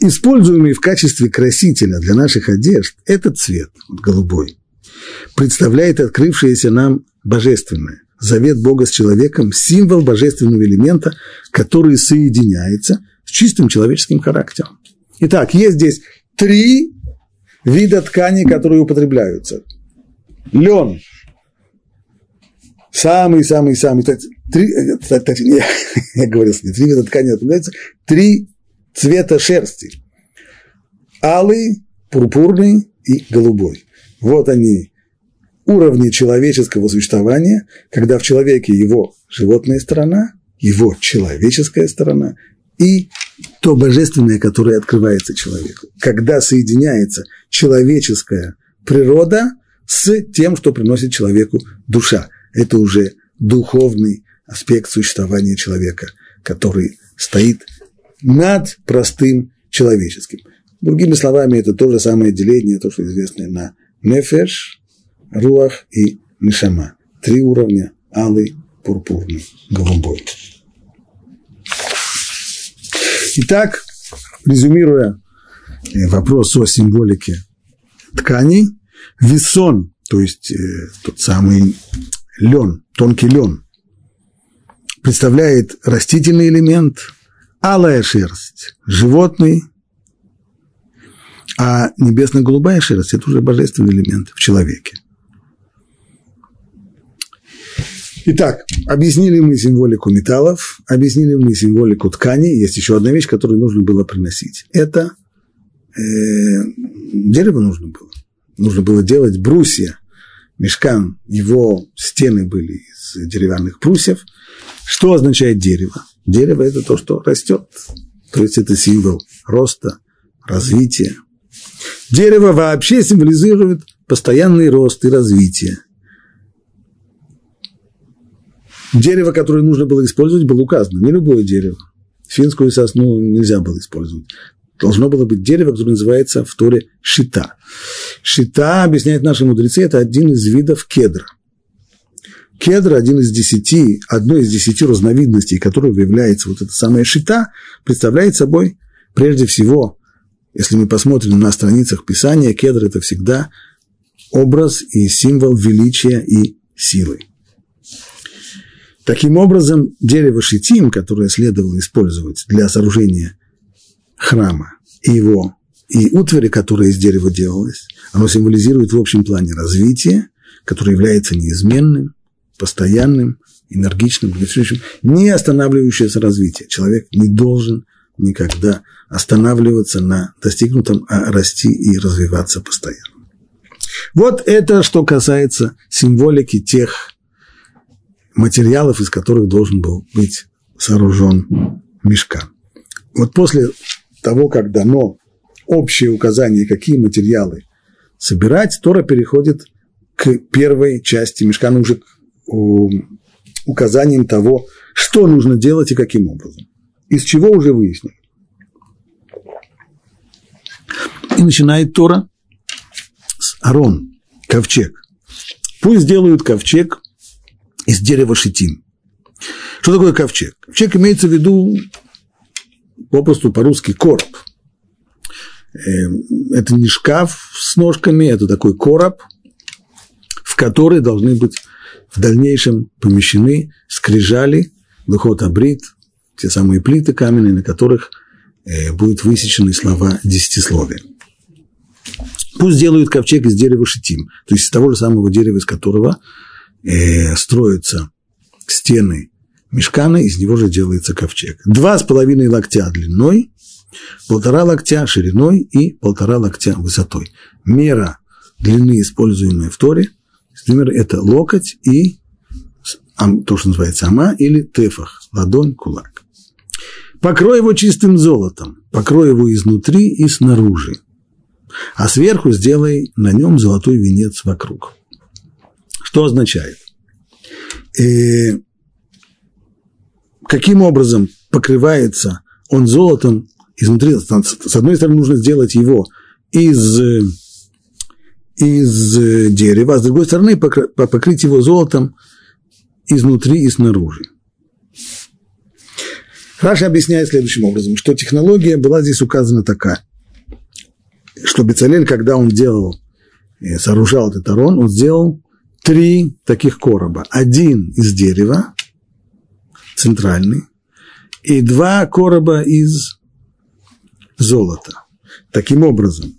Speaker 1: Используемый в качестве красителя для наших одежд, этот цвет, голубой, представляет открывшееся нам божественное завет Бога с человеком, символ божественного элемента, который соединяется с чистым человеческим характером. Итак, есть здесь три вида тканей, которые употребляются. Лен. Самый-самый-самый. Три, я, я говорил, три вида ткани употребляются. Три цвета шерсти. Алый, пурпурный и голубой. Вот они уровне человеческого существования, когда в человеке его животная сторона, его человеческая сторона и то божественное, которое открывается человеку. Когда соединяется человеческая природа с тем, что приносит человеку душа. Это уже духовный аспект существования человека, который стоит над простым человеческим. Другими словами, это то же самое деление, то, что известно на нефеш, руах и нишама. Три уровня – алый, пурпурный, голубой. Итак, резюмируя э, вопрос о символике тканей, весон, то есть э, тот самый лен, тонкий лен, представляет растительный элемент, алая шерсть – животный, а небесно-голубая шерсть – это уже божественный элемент в человеке – Итак, объяснили мы символику металлов, объяснили мы символику ткани. Есть еще одна вещь, которую нужно было приносить. Это э, дерево нужно было. Нужно было делать брусья. Мешкан, его стены были из деревянных брусьев. Что означает дерево? Дерево – это то, что растет. То есть это символ роста, развития. Дерево вообще символизирует постоянный рост и развитие. Дерево, которое нужно было использовать, было указано. Не любое дерево. Финскую сосну нельзя было использовать. Должно было быть дерево, которое называется в Торе шита. Шита, объясняют наши мудрецы, это один из видов кедра. Кедр, один из десяти, одной из десяти разновидностей, которого является вот эта самая шита, представляет собой прежде всего, если мы посмотрим на страницах Писания, кедр – это всегда образ и символ величия и силы. Таким образом, дерево шитим, которое следовало использовать для сооружения храма, и его и утвари, которая из дерева делалась, оно символизирует в общем плане развитие, которое является неизменным, постоянным, энергичным, не останавливающееся развитие. Человек не должен никогда останавливаться на достигнутом, а расти и развиваться постоянно. Вот это, что касается символики тех материалов, из которых должен был быть сооружен мешкан. Вот после того, как дано общее указание, какие материалы собирать, Тора переходит к первой части мешкана, уже указанием того, что нужно делать и каким образом. Из чего уже выяснили. И начинает Тора с Арон, ковчег. Пусть сделают ковчег из дерева шитим. Что такое ковчег? Ковчег имеется в виду попросту по-русски короб. Эм, это не шкаф с ножками, это такой короб, в который должны быть в дальнейшем помещены скрижали, выход абрит, те самые плиты каменные, на которых э, будут высечены слова десятисловия. Пусть делают ковчег из дерева шитим, то есть из того же самого дерева, из которого э, строятся стены мешкана, из него же делается ковчег. Два с половиной локтя длиной, полтора локтя шириной и полтора локтя высотой. Мера длины, используемая в Торе, например, это локоть и то, что называется ама или тефах, ладонь, кулак. Покрой его чистым золотом, покрой его изнутри и снаружи, а сверху сделай на нем золотой венец вокруг. Что означает? Э, каким образом покрывается он золотом изнутри? С одной стороны, нужно сделать его из, из дерева, а с другой стороны, покрыть его золотом изнутри и снаружи. Раша объясняет следующим образом, что технология была здесь указана такая, что Бецалель, когда он делал, э, сооружал этот арон, он сделал три таких короба. Один из дерева, центральный, и два короба из золота. Таким образом,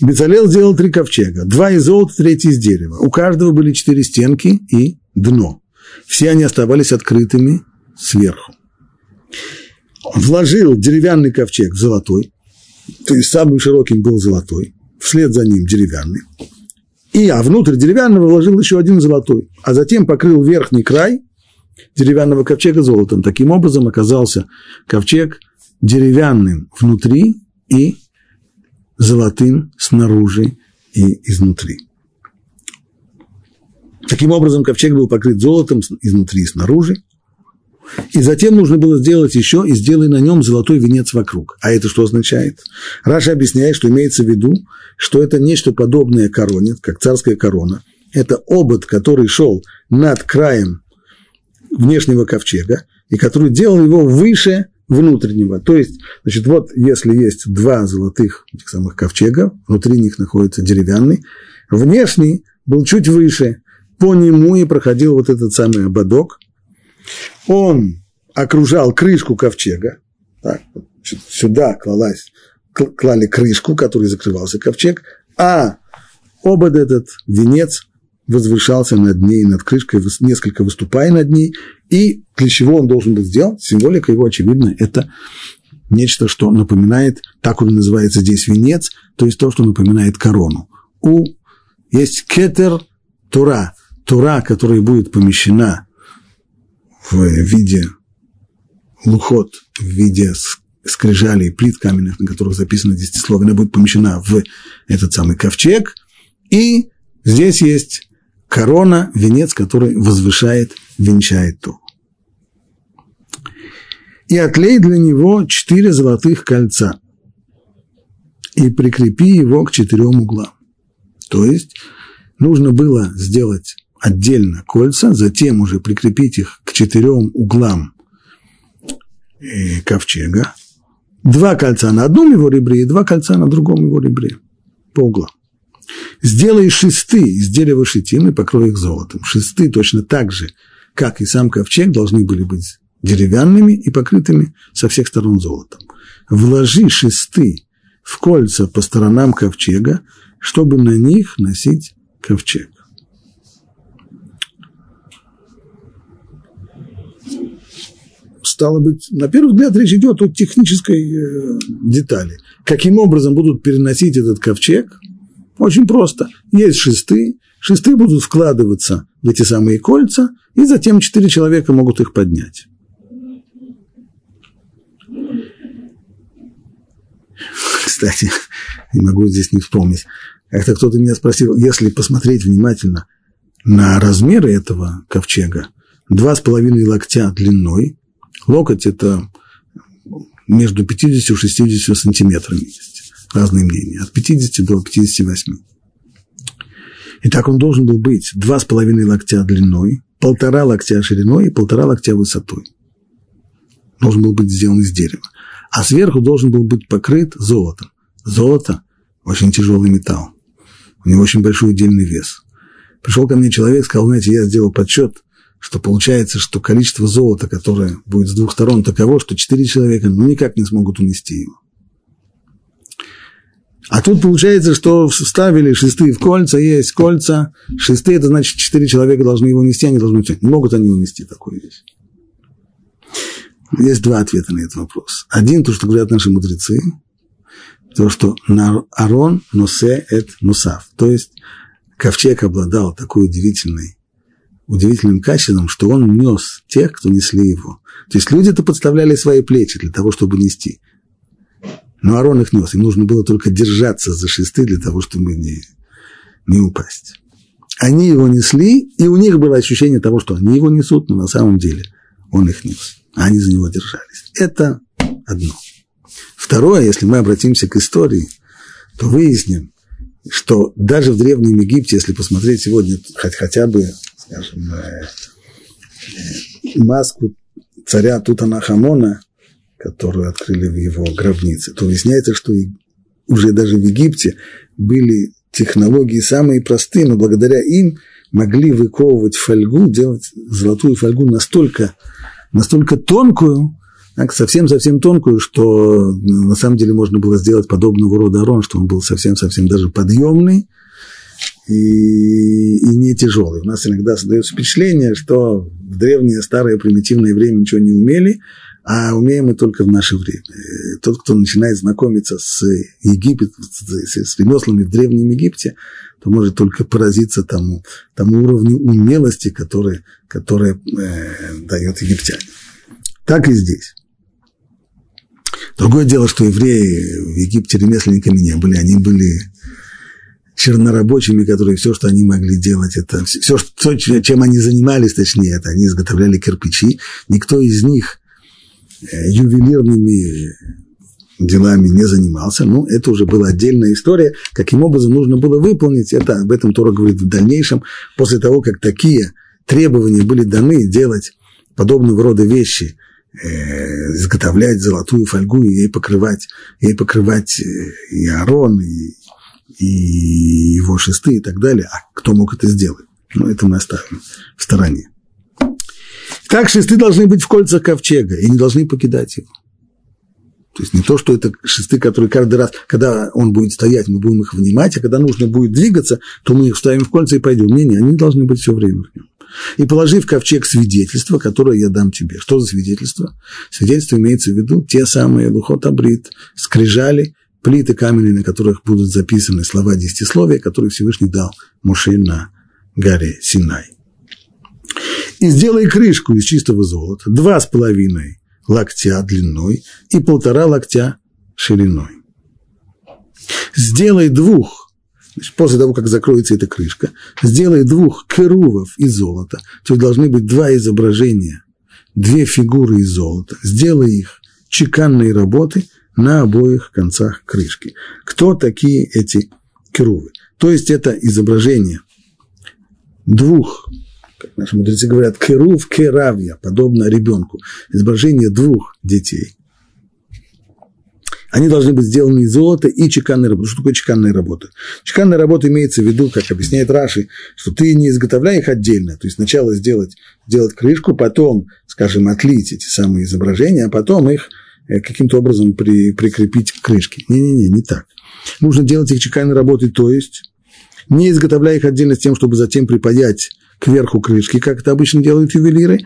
Speaker 1: Бецалел сделал три ковчега. Два из золота, третий из дерева. У каждого были четыре стенки и дно. Все они оставались открытыми сверху. Вложил деревянный ковчег в золотой, то есть самым широким был золотой, вслед за ним деревянный. И, а внутрь деревянного вложил еще один золотой, а затем покрыл верхний край деревянного ковчега золотом. Таким образом оказался ковчег деревянным внутри и золотым снаружи и изнутри. Таким образом, ковчег был покрыт золотом изнутри и снаружи. И затем нужно было сделать еще и сделай на нем золотой венец вокруг. А это что означает? Раша объясняет, что имеется в виду, что это нечто подобное короне, как царская корона. Это обод, который шел над краем внешнего ковчега, и который делал его выше внутреннего. То есть, значит, вот если есть два золотых этих самых ковчега, внутри них находится деревянный, внешний был чуть выше, по нему и проходил вот этот самый ободок. Он окружал крышку ковчега, так, значит, сюда клалась, клали крышку, которой закрывался ковчег, а обод этот, венец, возвышался над ней, над крышкой, несколько выступая над ней, и для чего он должен был сделать? Символика его, очевидно, это нечто, что напоминает, так он называется здесь венец, то есть то, что напоминает корону. У есть кетер тура, тура, которая будет помещена в виде лухот, в виде скрижалей, плит каменных, на которых записано десятисловие, она будет помещена в этот самый ковчег, и здесь есть корона, венец, который возвышает, венчает Тору. И отлей для него четыре золотых кольца и прикрепи его к четырем углам. То есть нужно было сделать отдельно кольца, затем уже прикрепить их к четырем углам э, ковчега. Два кольца на одном его ребре и два кольца на другом его ребре по углам. Сделай шесты из дерева шитины, покрой их золотом. Шесты точно так же, как и сам ковчег, должны были быть деревянными и покрытыми со всех сторон золотом. Вложи шесты в кольца по сторонам ковчега, чтобы на них носить ковчег. Стало быть, на первый взгляд речь идет о технической э, детали. Каким образом будут переносить этот ковчег – очень просто. Есть шесты, шесты будут вкладываться в эти самые кольца, и затем четыре человека могут их поднять. Кстати, не могу здесь не вспомнить. Как-то кто-то меня спросил, если посмотреть внимательно, на размеры этого ковчега два с половиной локтя длиной. Локоть – это между 50 и 60 сантиметрами. Разные мнения. От 50 до 58. И так он должен был быть два с половиной локтя длиной, полтора локтя шириной и полтора локтя высотой. Должен был быть сделан из дерева. А сверху должен был быть покрыт золотом. Золото – очень тяжелый металл. У него очень большой удельный вес. Пришел ко мне человек, сказал, знаете, я сделал подсчет, что получается, что количество золота, которое будет с двух сторон, таково, что четыре человека ну никак не смогут унести его. А тут получается, что вставили шесты в кольца, есть кольца, шесты, это значит, четыре человека должны его нести, они должны. Не могут они унести такую вещь. Есть два ответа на этот вопрос. Один, то, что говорят наши мудрецы, то, что Арон носе эт нусав. То есть ковчег обладал такой удивительной, удивительным качеством, что он нес тех, кто несли его. То есть люди-то подставляли свои плечи для того, чтобы нести. Но Арон их нес, им нужно было только держаться за шесты для того, чтобы не, не упасть. Они его несли, и у них было ощущение того, что они его несут, но на самом деле он их нес. А они за него держались. Это одно. Второе, если мы обратимся к истории, то выясним, что даже в Древнем Египте, если посмотреть сегодня хоть, хотя бы, скажем, э, э, маску царя Тутанахамона, которую открыли в его гробнице, то выясняется, что уже даже в Египте были технологии самые простые, но благодаря им могли выковывать фольгу, делать золотую фольгу настолько, настолько тонкую, совсем-совсем тонкую, что на самом деле можно было сделать подобного рода арон, что он был совсем-совсем даже подъемный и, и не тяжелый. У нас иногда создается впечатление, что в древнее, старое, примитивное время ничего не умели, а умеем мы только в наше время. Тот, кто начинает знакомиться с Египет, с ремеслами в Древнем Египте, то может только поразиться тому, тому уровню умелости, который, который э, дает египтяне. Так и здесь. Другое дело, что евреи в Египте ремесленниками не были, они были чернорабочими, которые все, что они могли делать, это все, что, чем они занимались, точнее, это они изготовляли кирпичи. Никто из них э, ювелирными делами не занимался, но это уже была отдельная история, каким образом нужно было выполнить, это об этом Тора говорит в дальнейшем, после того, как такие требования были даны делать подобного рода вещи – э, изготовлять золотую фольгу и ей покрывать, ей покрывать э, и Арон, и, и его шесты и так далее. А кто мог это сделать? Ну, это мы оставим в стороне. Так шесты должны быть в кольцах ковчега и не должны покидать его. То есть не то, что это шесты, которые каждый раз, когда он будет стоять, мы будем их внимать, а когда нужно будет двигаться, то мы их ставим в кольца и пойдем. Не, не, они должны быть все время в нем и положи в ковчег свидетельство, которое я дам тебе. Что за свидетельство? Свидетельство имеется в виду те самые лухот абрит, скрижали, плиты каменные, на которых будут записаны слова десятисловия, которые Всевышний дал Моше на горе Синай. И сделай крышку из чистого золота, два с половиной локтя длиной и полтора локтя шириной. Сделай двух Значит, после того, как закроется эта крышка, сделай двух керувов из золота. То должны быть два изображения, две фигуры из золота. Сделай их чеканной работы на обоих концах крышки. Кто такие эти керувы? То есть это изображение двух, как наши мудрецы говорят, керув керавья, подобно ребенку, изображение двух детей – они должны быть сделаны из золота и чеканной работы. Что такое чеканная работа? Чеканная работа имеется в виду, как объясняет Раши, что ты не изготовляй их отдельно, то есть сначала сделать, сделать крышку, потом, скажем, отлить эти самые изображения, а потом их э, каким-то образом при, прикрепить к крышке. Не-не-не, не так. Нужно делать их чеканной работой, то есть не изготовляя их отдельно с тем, чтобы затем припаять кверху крышки, как это обычно делают ювелиры,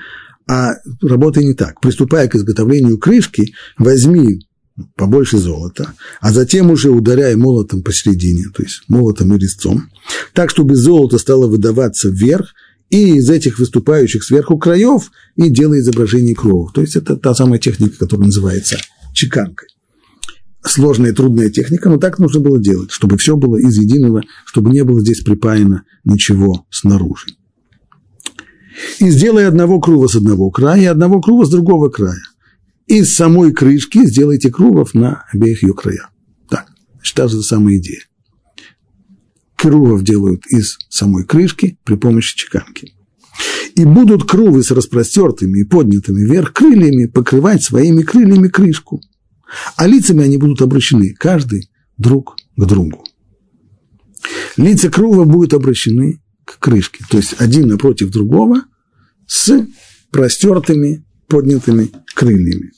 Speaker 1: а работай не так. Приступая к изготовлению крышки, возьми побольше золота, а затем уже ударяя молотом посередине, то есть молотом и резцом, так, чтобы золото стало выдаваться вверх, и из этих выступающих сверху краев и делая изображение кровов. То есть это та самая техника, которая называется чеканкой. Сложная, трудная техника, но так нужно было делать, чтобы все было из единого, чтобы не было здесь припаяно ничего снаружи. И сделай одного крува с одного края и одного крува с другого края. Из самой крышки сделайте крувов на обеих ее краях. Так, та же самая идея. Крувов делают из самой крышки при помощи чеканки. И будут крувы с распростертыми и поднятыми вверх крыльями покрывать своими крыльями крышку. А лицами они будут обращены, каждый друг к другу. Лица крува будут обращены к крышке, то есть один напротив другого с простертыми, поднятыми крыльями.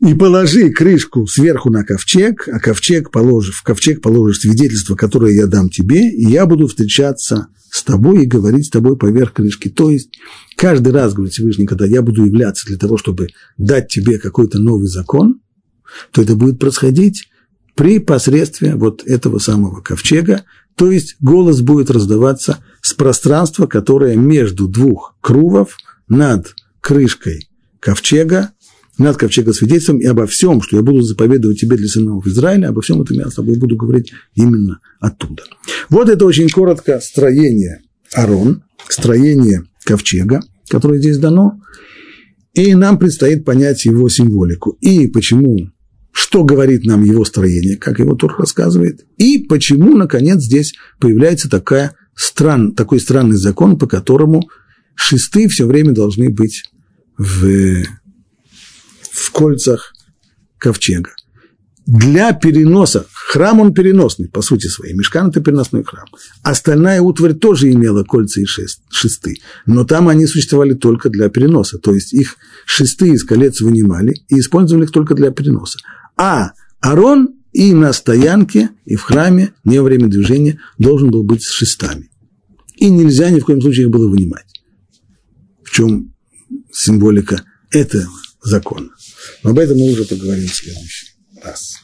Speaker 1: И положи крышку сверху на ковчег, а ковчег положишь, в ковчег положишь свидетельство, которое я дам тебе, и я буду встречаться с тобой и говорить с тобой поверх крышки. То есть каждый раз, говорит Всевышний, когда я буду являться для того, чтобы дать тебе какой-то новый закон, то это будет происходить при посредстве вот этого самого ковчега, то есть голос будет раздаваться с пространства, которое между двух крувов над крышкой ковчега над ковчега свидетельством и обо всем, что я буду заповедовать тебе для сынов Израиля, обо всем этом я с тобой буду говорить именно оттуда. Вот это очень коротко строение Арон, строение ковчега, которое здесь дано, и нам предстоит понять его символику. И почему, что говорит нам его строение, как его Тур рассказывает, и почему, наконец, здесь появляется такая стран, такой странный закон, по которому шесты все время должны быть в в кольцах ковчега. Для переноса, храм он переносный, по сути своей, мешкан – это переносной храм. Остальная утварь тоже имела кольца и шест, шесты, но там они существовали только для переноса, то есть их шесты из колец вынимали и использовали их только для переноса. А Арон и на стоянке, и в храме, не во время движения, должен был быть с шестами. И нельзя ни в коем случае их было вынимать. В чем символика этого закона. Но об этом мы уже поговорим в следующий раз.